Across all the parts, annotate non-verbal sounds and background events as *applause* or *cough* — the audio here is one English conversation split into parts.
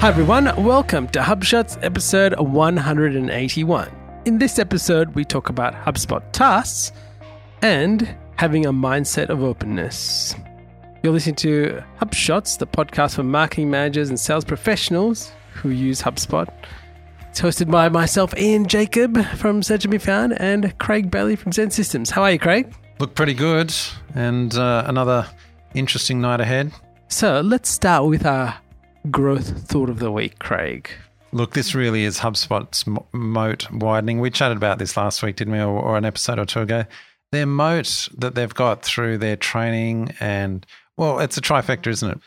Hi, everyone. Welcome to HubShots episode 181. In this episode, we talk about HubSpot tasks and having a mindset of openness. You're listening to HubShots, the podcast for marketing managers and sales professionals who use HubSpot. It's hosted by myself, Ian Jacob from Search and Be Found, and Craig Bailey from XEN Systems. How are you, Craig? Look pretty good, and uh, another interesting night ahead. So let's start with our growth thought of the week, Craig. Look, this really is HubSpot's moat widening. We chatted about this last week, didn't we, or, or an episode or two ago? Their moat that they've got through their training and, well, it's a trifecta, isn't it?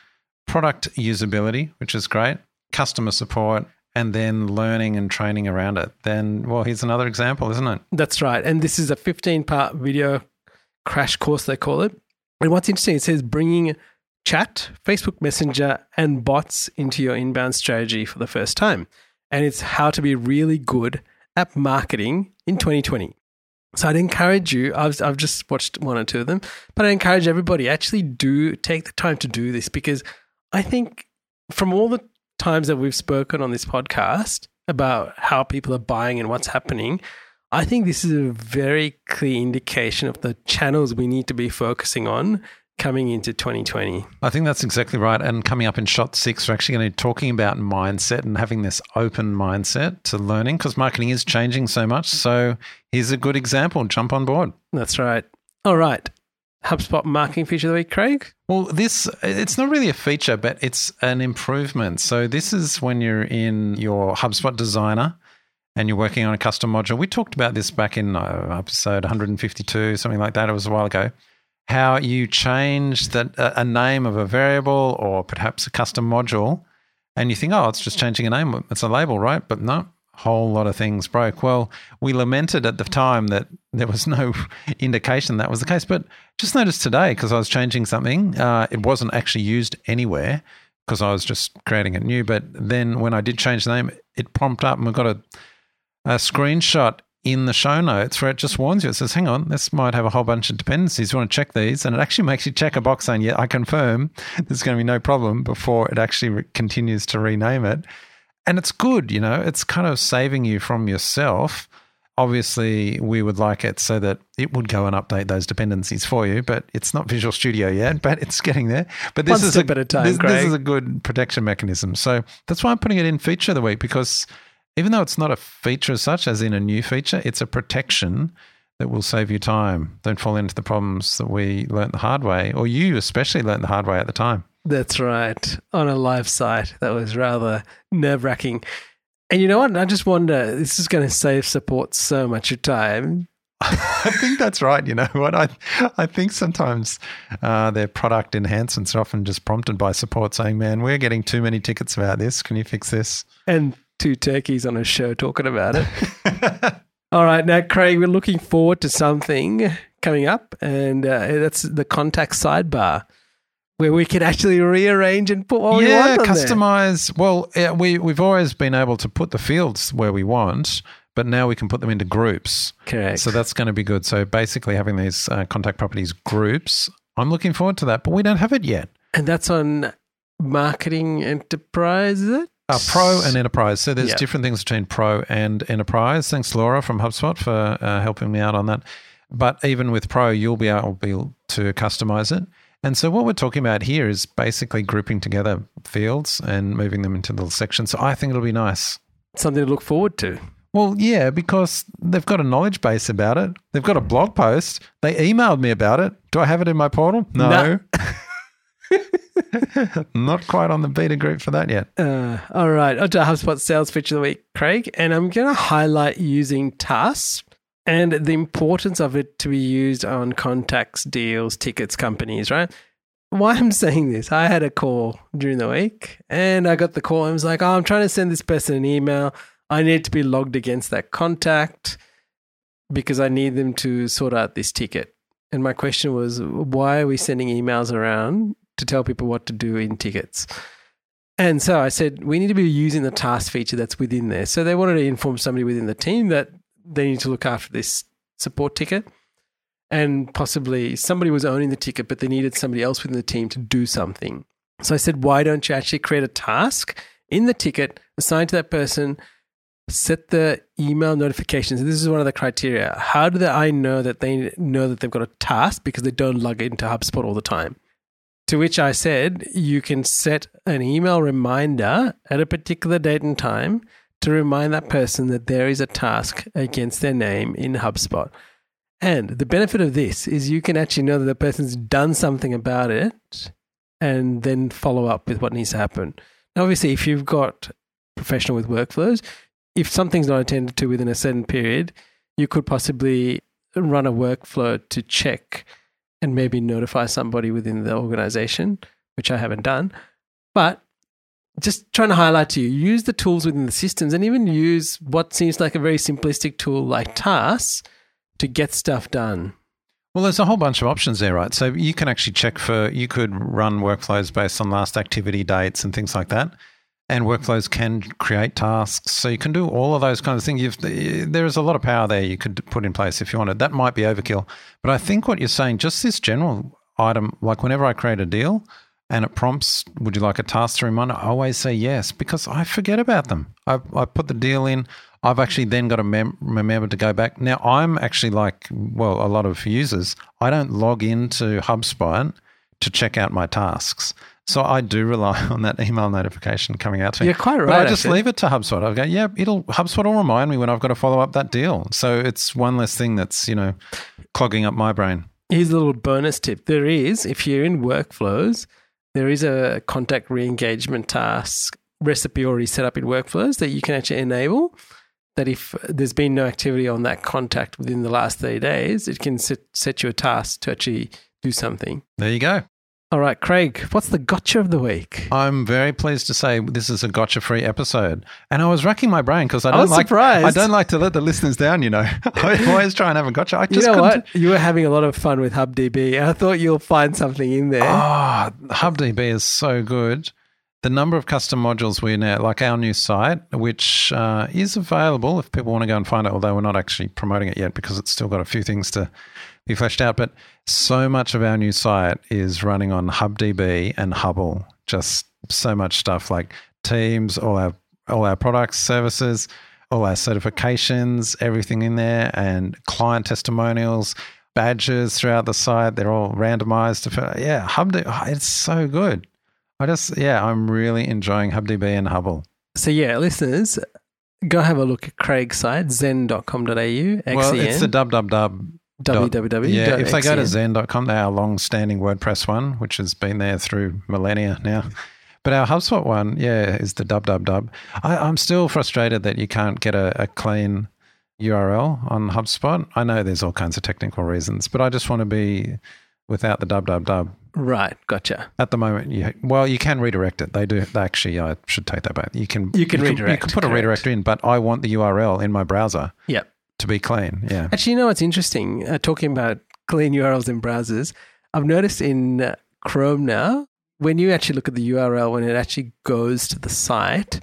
Product usability, which is great, customer support, and then learning and training around it. Then, well, here's another example, isn't it? That's right. And this is a 15 part video crash course, they call it. And what's interesting, it says bringing chat, Facebook Messenger, and bots into your inbound strategy for the first time. And it's how to be really good at marketing in 2020. So I'd encourage you, I've, I've just watched one or two of them, but I encourage everybody actually do take the time to do this because I think from all the times that we've spoken on this podcast about how people are buying and what's happening, I think this is a very clear indication of the channels we need to be focusing on coming into 2020. I think that's exactly right. And coming up in shot six, we're actually going to be talking about mindset and having this open mindset to learning because marketing is changing so much. So here's a good example. Jump on board. That's right. All right. HubSpot marketing feature of the week, Craig? Well, this it's not really a feature, but it's an improvement. So this is when you're in your HubSpot designer and you're working on a custom module. We talked about this back in uh, episode 152, something like that. It was a while ago how you change that a name of a variable or perhaps a custom module, and you think, oh, it's just changing a name, it's a label, right? But no, whole lot of things broke. Well, we lamented at the time that there was no *laughs* indication that was the case, but just noticed today because I was changing something, uh, it wasn't actually used anywhere because I was just creating it new. But then when I did change the name, it prompted up, and we've got a a screenshot in the show notes where it just warns you. It says, hang on, this might have a whole bunch of dependencies. You want to check these. And it actually makes you check a box saying, yeah, I confirm there's going to be no problem before it actually re- continues to rename it. And it's good, you know, it's kind of saving you from yourself. Obviously, we would like it so that it would go and update those dependencies for you, but it's not Visual Studio yet, *laughs* but it's getting there. But this One is a, at a time, this, this is a good protection mechanism. So that's why I'm putting it in feature of the week because – even though it's not a feature as such, as in a new feature, it's a protection that will save you time. Don't fall into the problems that we learnt the hard way, or you especially learnt the hard way at the time. That's right. On a live site, that was rather nerve wracking. And you know what? I just wonder, this is going to save support so much of time. *laughs* I think that's right. You know what? I I think sometimes uh, their product enhancements are often just prompted by support saying, "Man, we're getting too many tickets about this. Can you fix this?" And two turkeys on a show talking about it. *laughs* All right, now Craig, we're looking forward to something coming up, and uh, that's the contact sidebar. Where we can actually rearrange and put what yeah, we want. customize. There. Well, yeah, we we've always been able to put the fields where we want, but now we can put them into groups. Correct. So that's going to be good. So basically, having these uh, contact properties groups, I'm looking forward to that, but we don't have it yet. And that's on marketing enterprise, is it? Uh, pro and enterprise. So there's different things between pro and enterprise. Thanks, Laura from HubSpot, for uh, helping me out on that. But even with pro, you'll be able to customize it. And so what we're talking about here is basically grouping together fields and moving them into little sections. So I think it'll be nice. Something to look forward to. Well, yeah, because they've got a knowledge base about it. They've got a blog post. They emailed me about it. Do I have it in my portal? No. No. *laughs* *laughs* Not quite on the beta group for that yet. Uh, all right, on to HubSpot sales feature of the week, Craig. And I'm going to highlight using tasks and the importance of it to be used on contacts, deals, tickets, companies, right? Why I'm saying this, I had a call during the week and I got the call and was like, oh, I'm trying to send this person an email. I need to be logged against that contact because I need them to sort out this ticket. And my question was, why are we sending emails around to tell people what to do in tickets? And so I said, we need to be using the task feature that's within there. So they wanted to inform somebody within the team that they need to look after this support ticket. And possibly somebody was owning the ticket, but they needed somebody else within the team to do something. So I said, why don't you actually create a task in the ticket, assign to that person, set the email notifications. This is one of the criteria. How do I know that they know that they've got a task because they don't log into HubSpot all the time? To which I said, you can set an email reminder at a particular date and time to remind that person that there is a task against their name in HubSpot. And the benefit of this is you can actually know that the person's done something about it and then follow up with what needs to happen. Now, obviously, if you've got professional with workflows, if something's not attended to within a certain period, you could possibly run a workflow to check and maybe notify somebody within the organization, which I haven't done. But just trying to highlight to you, use the tools within the systems and even use what seems like a very simplistic tool like tasks to get stuff done. Well, there's a whole bunch of options there, right? So you can actually check for, you could run workflows based on last activity dates and things like that. And workflows can create tasks. So you can do all of those kinds of things. You've, there's a lot of power there you could put in place if you wanted. That might be overkill. But I think what you're saying, just this general item, like whenever I create a deal, and it prompts, would you like a task to remind? I always say yes because I forget about them. I, I put the deal in. I've actually then got to mem- remember to go back. Now, I'm actually like, well, a lot of users, I don't log into HubSpot to check out my tasks. So I do rely *laughs* on that email notification coming out to me. You're quite right. But I just actually. leave it to HubSpot. I go, yeah, it'll HubSpot will remind me when I've got to follow up that deal. So it's one less thing that's you know clogging up my brain. Here's a little bonus tip. There is, if you're in workflows, there is a contact re-engagement task recipe already set up in workflows that you can actually enable. That if there's been no activity on that contact within the last 30 days, it can set, set you a task to actually do something. There you go. All right, Craig, what's the gotcha of the week? I'm very pleased to say this is a gotcha free episode. And I was racking my brain because I I don't was like surprised. I don't like to let the listeners down, you know. *laughs* I always try and have a gotcha. I You just know couldn't- what? You were having a lot of fun with HubDB. and I thought you'll find something in there. Ah, Oh, HubDB is so good. The number of custom modules we now, like our new site, which uh, is available if people want to go and find it, although we're not actually promoting it yet because it's still got a few things to be fleshed out. But so much of our new site is running on HubDB and HubL. Just so much stuff like Teams, all our all our products, services, all our certifications, everything in there, and client testimonials, badges throughout the site. They're all randomized. Yeah, HubDB, it's so good. I just, yeah, I'm really enjoying HubDB and HubL. So, yeah, listeners, go have a look at Craig's site, xen.com.au, XEN, Well, it's the www. www. Yeah, if they go to zen.com, they're our long standing WordPress one, which has been there through millennia now. But our HubSpot one, yeah, is the www. I, I'm still frustrated that you can't get a, a clean URL on HubSpot. I know there's all kinds of technical reasons, but I just want to be without the dub dub dub. Right, gotcha. At the moment, you well, you can redirect it. They do. They actually, I should take that back. You can. You can You redirect, can put a correct. redirect in, but I want the URL in my browser Yep. to be clean. Yeah. Actually, you know what's interesting? Uh, talking about clean URLs in browsers, I've noticed in uh, Chrome now, when you actually look at the URL, when it actually goes to the site,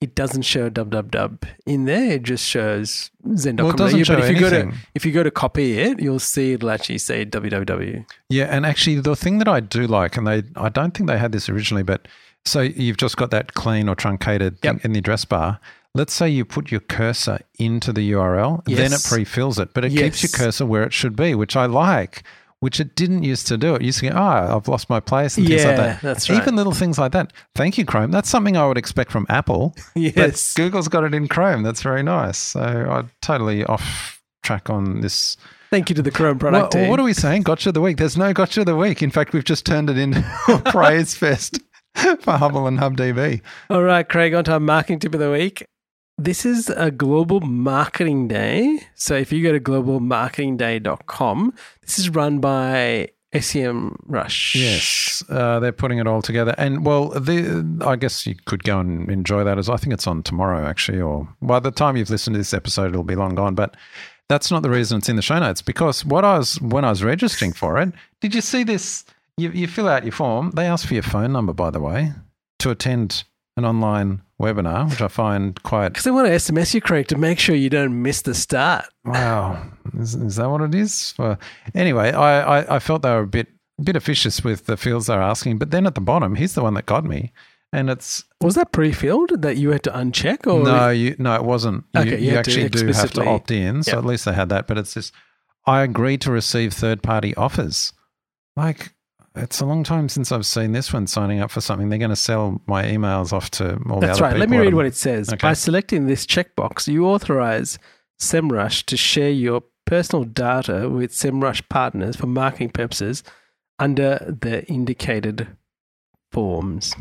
it doesn't show www in there. It just shows xen.com. Well, it doesn't show but if you go to if you go to copy it, you'll see it'll actually say www. Yeah, and actually, the thing that I do like, and they, I don't think they had this originally, but so you've just got that clean or truncated thing in the address bar. Let's say you put your cursor into the URL, then it pre-fills it, but it keeps your cursor where it should be, which I like. Which it didn't used to do. It used to go, oh, I've lost my place and things like Yeah, that. that's right. Even little things like that. Thank you, Chrome. That's something I would expect from Apple. *laughs* Yes. But Google's got it in Chrome. That's very nice. So I'm totally off track on this Thank you to the Chrome product what, team. what are we saying? Gotcha of the week. There's no gotcha of the week. In fact, we've just turned it into *laughs* a praise fest *laughs* for HubL and HubDB. All right, Craig, on to our marketing tip of the week. This is a global marketing day. So if you go to globalmarketingday.com, this is run by SEMrush. Yes, uh, they're putting it all together. And well, the, I guess you could go and enjoy that as I think it's on tomorrow, actually, or by the time you've listened to this episode, it'll be long gone. But that's not the reason it's in the show notes because what I was when I was registering for it, did you see this? You, you fill out your form. They ask for your phone number, by the way, to attend an online webinar, which I find quite Because they want to SMS you, Craig, to make sure you don't miss the start. Wow, is, is that what it is? Well, anyway, I, I, I felt they were a bit a bit officious with the fields they're asking, but then at the bottom, he's the one that got me. And it's Was that pre-filled that you had to uncheck or no, you no, it wasn't. You, Okay, you you to actually do have to opt in. So Yep. at least they had that. But it's just, I agree to receive third party offers. Like, it's a long time since I've seen this one signing up for something. They're going to sell my emails off to all the That's other right. people. Let me read what it says. Okay. By selecting this checkbox, you authorize SEMrush to share your personal data with SEMrush partners for marketing purposes under the indicated forms.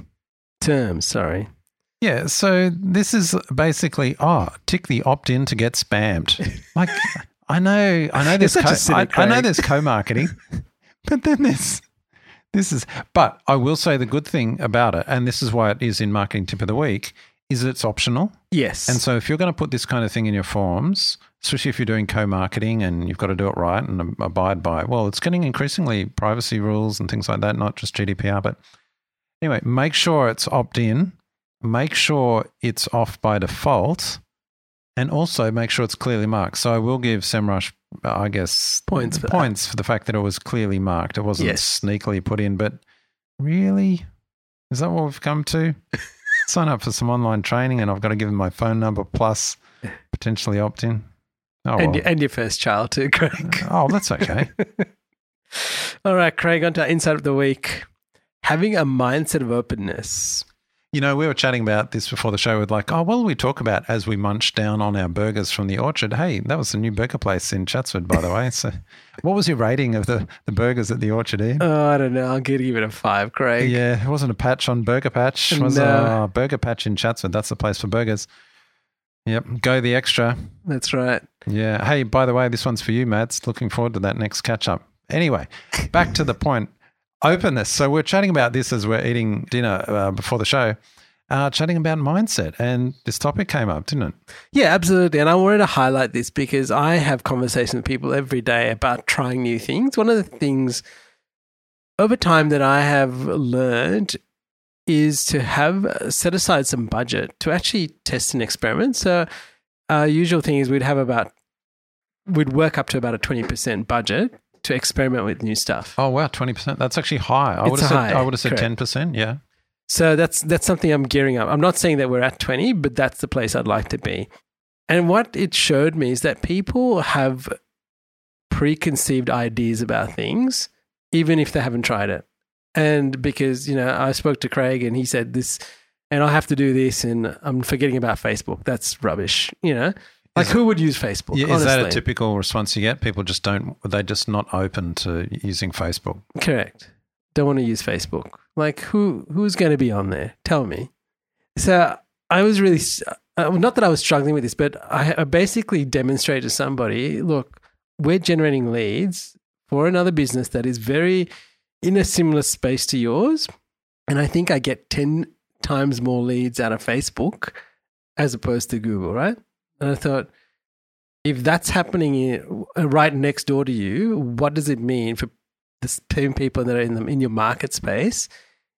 Terms, sorry. Yeah, so this is basically oh, tick the opt in to get spammed. *laughs* Like I know, I know there's co- I, I know there's co-marketing, *laughs* but then there's this is. But I will say the good thing about it, and this is why it is in marketing tip of the week, is it's optional. Yes. And so if you're going to put this kind of thing in your forms, especially if you're doing co-marketing and you've got to do it right and abide by, well, it's getting increasingly privacy rules and things like that, not just GDPR. But anyway, make sure it's opt-in. Make sure it's off by default, and also make sure it's clearly marked. So I will give SEMrush, I guess, Points for that. points for the fact that it was clearly marked. It wasn't Yes. sneakily put in. But really, is that what we've come to? *laughs* Sign up for some online training, and I've got to give them my phone number plus potentially opt in. Oh, and, well. your, and your first child too, *laughs* Craig. oh, that's okay. *laughs* All right, Craig, on to our insight of the week. Having a mindset of openness. You know, we were chatting about this before the show with like, oh, what will we talk about as we munch down on our burgers from the orchard? Hey, that was the new burger place in Chatswood, by the way. So, what was your rating of the, the burgers at the orchard, Ian? Oh, I don't know. I'll give it a five, Craig. yeah, it wasn't a patch on Burger Patch. It was No. a Burger Patch in Chatswood. That's the place for burgers. Yep, go the extra. That's right. Yeah. Hey, by the way, this one's for you, Mads. Looking forward to that next catch up. Anyway, back to the point openness. So, we're chatting about this as we're eating dinner uh, before the show, uh, chatting about mindset. And this topic came up, didn't it? Yeah, absolutely. And I wanted to highlight this because I have conversations with people every day about trying new things. One of the things over time that I have learned is to have uh, set aside some budget to actually test an experiment. So, our usual thing is we'd have about, we'd work up to about a 20% budget to experiment with new stuff. Oh, wow, 20%. That's actually high. I would have said, high, I would have said 10%. Yeah. So that's that's something I'm gearing up. I'm not saying that we're at 20, but that's the place I'd like to be. And what it showed me is that people have preconceived ideas about things, even if they haven't tried it. And because, you know, I spoke to Craig and he said this, and I have to do this, and I'm forgetting about Facebook. That's rubbish, you know? Like, Is- who would use Facebook? Yeah, is that a typical response you get? People just don't, they're just not open to using Facebook. Correct. Don't want to use Facebook. Like who who's going to be on there? Tell me. So I was really uh, not that I was struggling with this, but I, I basically demonstrated to somebody, look, we're generating leads for another business that is very in a similar space to yours, and I think I get ten times more leads out of Facebook as opposed to Google, right? And I thought, if that's happening uh, right next door to you, what does it mean for the same people that are in the, in your market space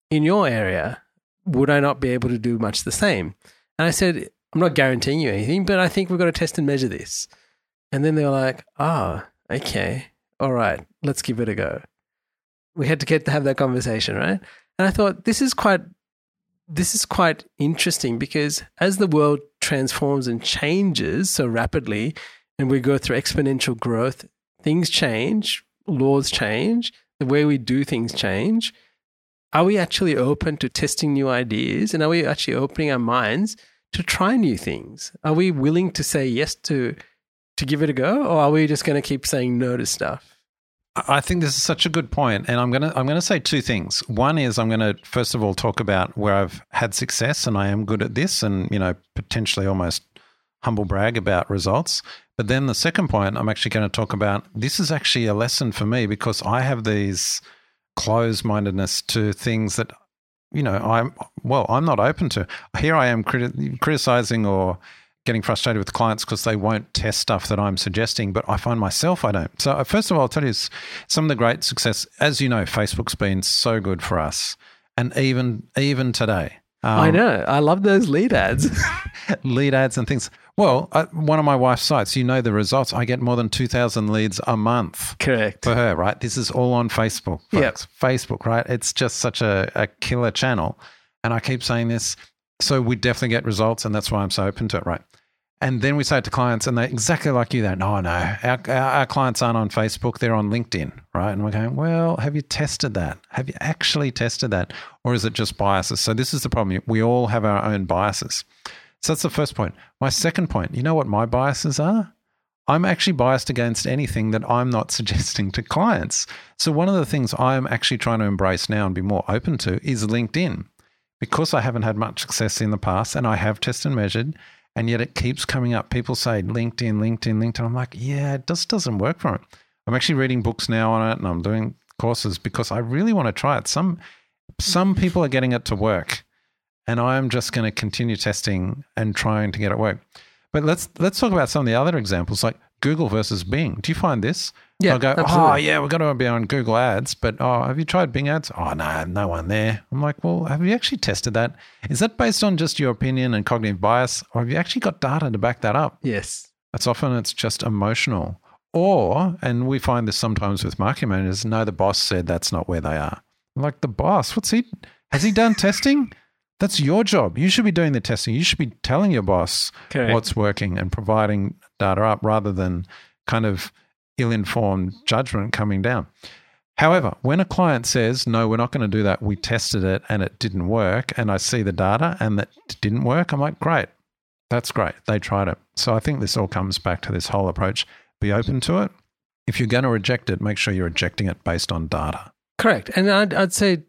in your area? Would I not be able to do much the same? And I said, I'm not guaranteeing you anything, but I think we've got to test and measure this. And then they were like, oh, okay, all right, let's give it a go. We had to get to have that conversation, right? And I thought this is quite this is quite interesting because as the world transforms and changes so rapidly and we go through exponential growth, things change, laws change, the way we do things change. Are we actually open to testing new ideas? And are we actually opening our minds to try new things? Are we willing to say yes to to give it a go? Or are we just going to keep saying no to stuff? I think this is such a good point, and I'm gonna I'm gonna say two things. One is I'm gonna first of all talk about where I've had success and I am good at this, and you know potentially almost humble brag about results. But then the second point, I'm actually going to talk about this is actually a lesson for me because I have these closed mindedness to things that you know I'm well I'm not open to. Here I am criti- criticizing or getting frustrated with clients because they won't test stuff that I'm suggesting, but I find myself I don't. So, uh, first of all, I'll tell you some of the great success. As you know, Facebook's been so good for us, and even even today, um, I know. I love those lead ads. *laughs* lead ads and things. Well, uh, one of my wife's sites, you know the results. I get more than two thousand leads a month Correct. for her. Right, this is all on Facebook. Yep. Facebook. Right, it's just such a, a killer channel. And I keep saying this. So we definitely get results, and that's why I'm so open to it, right? And then we say it to clients, and they exactly like you. That no, no, our, our, our clients aren't on Facebook; they're on LinkedIn, right? And we're going, well, have you tested that? Have you actually tested that, or is it just biases? So this is the problem. We all have our own biases. So that's the first point. My second point, you know what my biases are? I'm actually biased against anything that I'm not *laughs* suggesting to clients. So, one of the things I'm actually trying to embrace now and be more open to is LinkedIn. Because I haven't had much success in the past and I have tested and measured, and yet it keeps coming up. People say LinkedIn, LinkedIn, LinkedIn. I'm like, yeah, it just doesn't work for it. I'm actually reading books now on it and I'm doing courses because I really want to try it. Some some mm-hmm. people are getting it to work and I'm just going to continue testing and trying to get it work. But let's let's talk about some of the other examples, like Google versus Bing. Do you find this? Yeah, I'll go, oh, absolutely. oh yeah, we're going to be on Google Ads, but oh, have you tried Bing Ads? Oh no, no one there. I'm like, well, have you actually tested that? Is that based on just your opinion and cognitive bias, or have you actually got data to back that up? Yes. It's often it's just emotional, or and we find this sometimes with marketing managers. No, the boss said that's not where they are. I'm like the boss, what's he? Has he done *laughs* testing? That's your job. You should be doing the testing. You should be telling your boss Correct. what's working and providing data up rather than kind of ill informed judgment coming down. However, when a client says, no, we're not going to do that, we tested it and it didn't work, and I see the data and that didn't work, I'm like, great, that's great. They tried it. So I think this all comes back to this whole approach be open to it. If you're going to reject it, make sure you're rejecting it based on data. Correct. And I'd, I'd say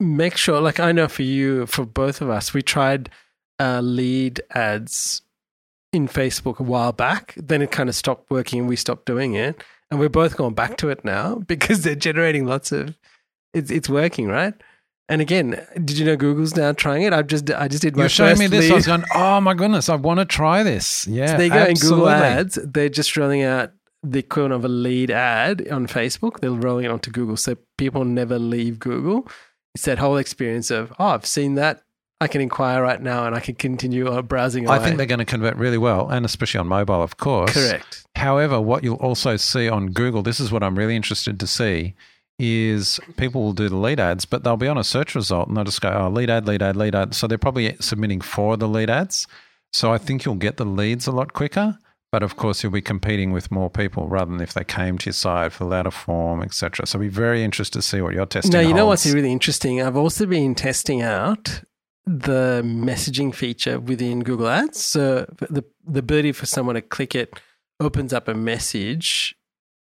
make sure, like I know for you, for both of us, we tried uh, lead ads in Facebook a while back. Then it kind of stopped working and we stopped doing it. And we're both going back to it now *laughs* because they're generating lots of, it's, it's working, right? And again, did you know Google's now trying it? I've just I just did my You're showing me this. I was going, oh my goodness, I want to try this. Yeah. So there you go. In Google. Ads, they're just rolling out the equivalent of a lead ad on Facebook. They're rolling it onto Google, so people never leave Google. It's that whole experience of, oh, I've seen that. I can inquire right now, and I can continue uh, browsing. Away. I think they're going to convert really well, and especially on mobile, of course. correct. However, what you'll also see on Google, this is what I'm really interested to see, is people will do the lead ads, but they'll be on a search result and they'll just go, oh, lead ad, lead ad, lead ad. So they're probably submitting for the lead ads. So I think you'll get the leads a lot quicker. But of course, you'll be competing with more people rather than if they came to your site, for a form, etc. So be very interested to see what your testing. Now, you know holds. what's really interesting? I've also been testing out the messaging feature within Google Ads. So the the ability for someone to click it opens up a message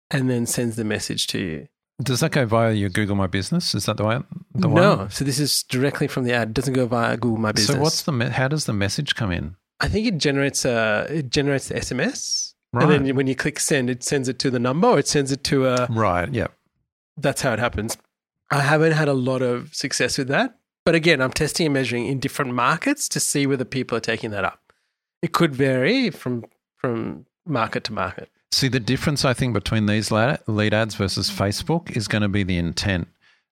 and then sends the message to you. Does that go via your Google My Business? Is that the way? The no, One? so this is directly from the ad. It doesn't go via Google My Business. So what's the? me- How does the message come in? I think it generates a it generates the SMS, Right. and then when you click send, it sends it to the number or it sends it to a. Right. Yeah. That's how it happens. I haven't had a lot of success with that, but again, I'm testing and measuring in different markets to see whether people are taking that up. It could vary from from market to market. See, the difference I think between these lead ads versus Facebook is going to be the intent.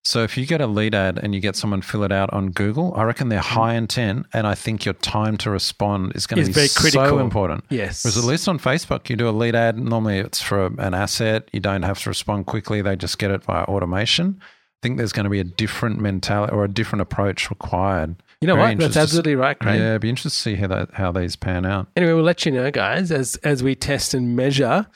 So if you get a lead ad and you get someone fill it out on Google, I reckon they're mm-hmm. high intent, and I think your time to respond is going to be so important. Yes. Whereas at least on Facebook, you do a lead ad. Normally, it's for an asset. You don't have to respond quickly. They just get it via automation. I think there's going to be a different mentality or a different approach required. You know Very what? That's absolutely right, Craig. Yeah, it'd be interesting to see how that, how these pan out. Anyway, we'll let you know, guys, as as we test and measure.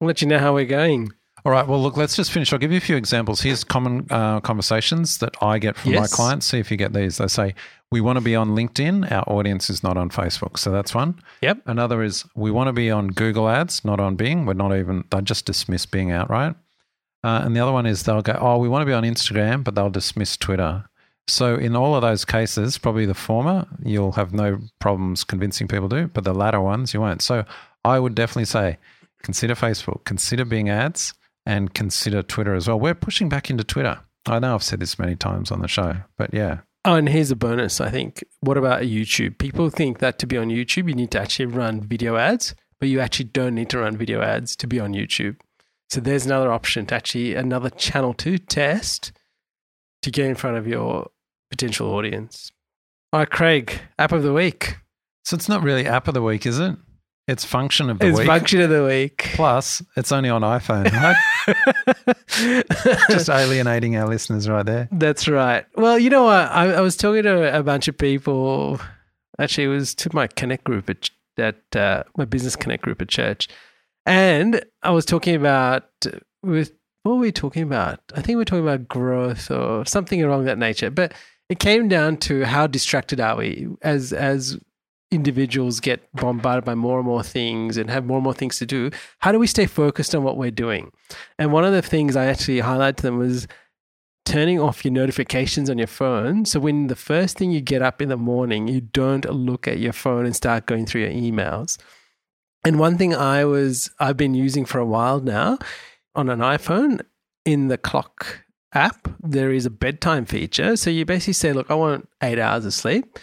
We'll let you know how we're going. All right. Well, look, let's just finish. I'll give you a few examples. Here's common uh, conversations that I get from my clients. See if you get these. They say, We want to be on LinkedIn. Our audience is not on Facebook. So that's one. Yep. Another is, We want to be on Google Ads, not on Bing. We're not even, they just dismiss Bing outright. Uh, and the other one is they'll go, Oh, we want to be on Instagram, but they'll dismiss Twitter. So in all of those cases, probably the former, you'll have no problems convincing people to, but the latter ones, you won't. So I would definitely say, consider Facebook, consider Bing ads, and consider Twitter as well. We're pushing back into Twitter. I know I've said this many times on the show, but yeah. Oh, and here's a bonus, I think. What about YouTube? People think that to be on YouTube, you need to actually run video ads, but you actually don't need to run video ads to be on YouTube. So there's another option to actually, another channel to test to get in front of your potential audience. All right, Craig, app of the week. So it's not really app of the week, is it? It's function of the It's week. function of the week. Plus, it's only on iPhone, right? *laughs* Just alienating our listeners right there. That's right. Well, you know what? I, I was talking to a bunch of people. Actually, it was to my Connect group at, at uh, my business Connect group at church, and I was talking about with what were we talking about? I think we're talking about growth or something along that nature. But it came down to how distracted are we as as individuals get bombarded by more and more things and have more and more things to do. How do we stay focused on what we're doing? And one of the things I actually highlighted to them was turning off your notifications on your phone. So when the first thing you get up in the morning, you don't look at your phone and start going through your emails. And one thing I was I've been using for a while now on an iPhone in the clock app, there is a bedtime feature. So you basically say, look, I want eight hours of sleep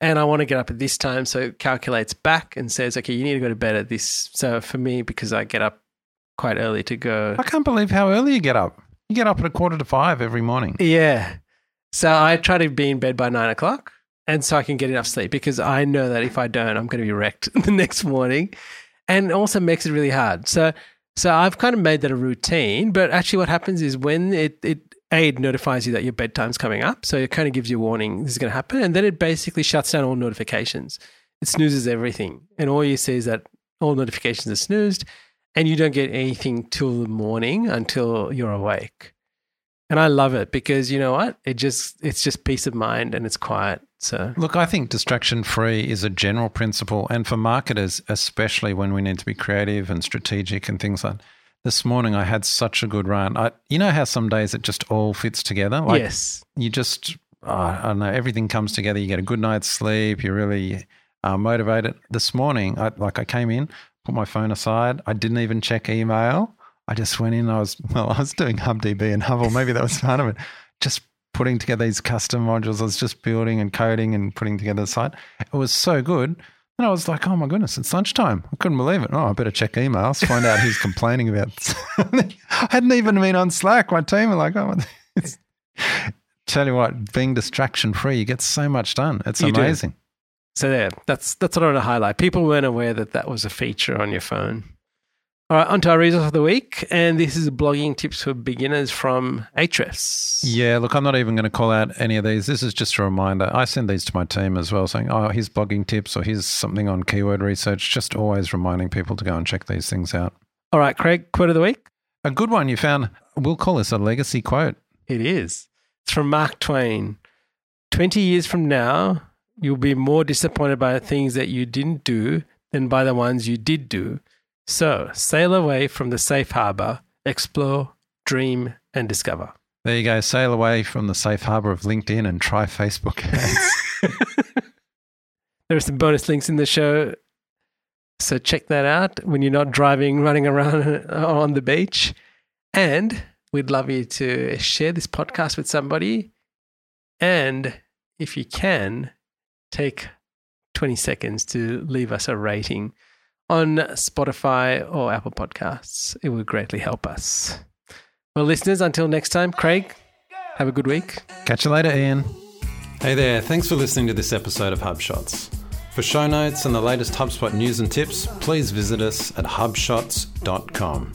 and I want to get up at this time. So it calculates back and says, okay, you need to go to bed at this. So for me, because I get up quite early to go. I can't believe how early you get up. You get up at a quarter to five every morning. Yeah. So I try to be in bed by nine o'clock and so I can get enough sleep because I know that if I don't, I'm going to be wrecked *laughs* the next morning. And also makes it really hard. So so I've kind of made that a routine, but actually what happens is when it, it Aid notifies you that your bedtime's coming up. So it kind of gives you a warning this is going to happen. And then it basically shuts down all notifications. It snoozes everything. And all you see is that all notifications are snoozed and you don't get anything till the morning until you're awake. And I love it because you know what? It just it's just peace of mind and it's quiet. So Look, I think distraction free is a general principle. And for marketers, especially when we need to be creative and strategic and things like this morning, I had such a good run. I, you know how some days it just all fits together? Like yes. you just, oh, I don't know, everything comes together. You get a good night's sleep. You're really uh, motivated. This morning, I, like I came in, put my phone aside. I didn't even check email. I just went in. I was, *laughs* well, I was doing HubDB and HubL. Maybe that was part of it. Just putting together these custom modules. I was just building and coding and putting together the site. It was so good. And I was like, oh my goodness, it's lunchtime. I couldn't believe it. Oh, I better check emails, find out who's complaining about something. *laughs* I hadn't even been on Slack. My team were like, oh, *laughs* tell you what, being distraction free, you get so much done. It's You do. amazing. So there, that's that's what I want to highlight. People weren't aware that that was a feature on your phone. All right, on to our resource of the week, and this is blogging tips for beginners from Ahrefs. Yeah, look, I'm not even going to call out any of these. This is just a reminder. I send these to my team as well, saying, oh, here's blogging tips or here's something on keyword research. Just always reminding people to go and check these things out. All right, Craig, quote of the week. A good one you found, we'll call this a legacy quote. It is. It's from Mark Twain. 20 years from now, you'll be more disappointed by the things that you didn't do than by the ones you did do. So sail away from the safe harbor, explore, dream, and discover. There you go. Sail away from the safe harbor of LinkedIn and try Facebook *laughs* ads. There are some bonus links in the show. So check that out when you're not driving, running around *laughs* on the beach. And we'd love you to share this podcast with somebody. And if you can, take 20 seconds to leave us a rating on Spotify or Apple Podcasts. It would greatly help us. Well, listeners, until next time, Craig, have a good week. Catch you later, Ian. Hey there. Thanks for listening to this episode of HubShots. For show notes and the latest HubSpot news and tips, please visit us at hubshots.com.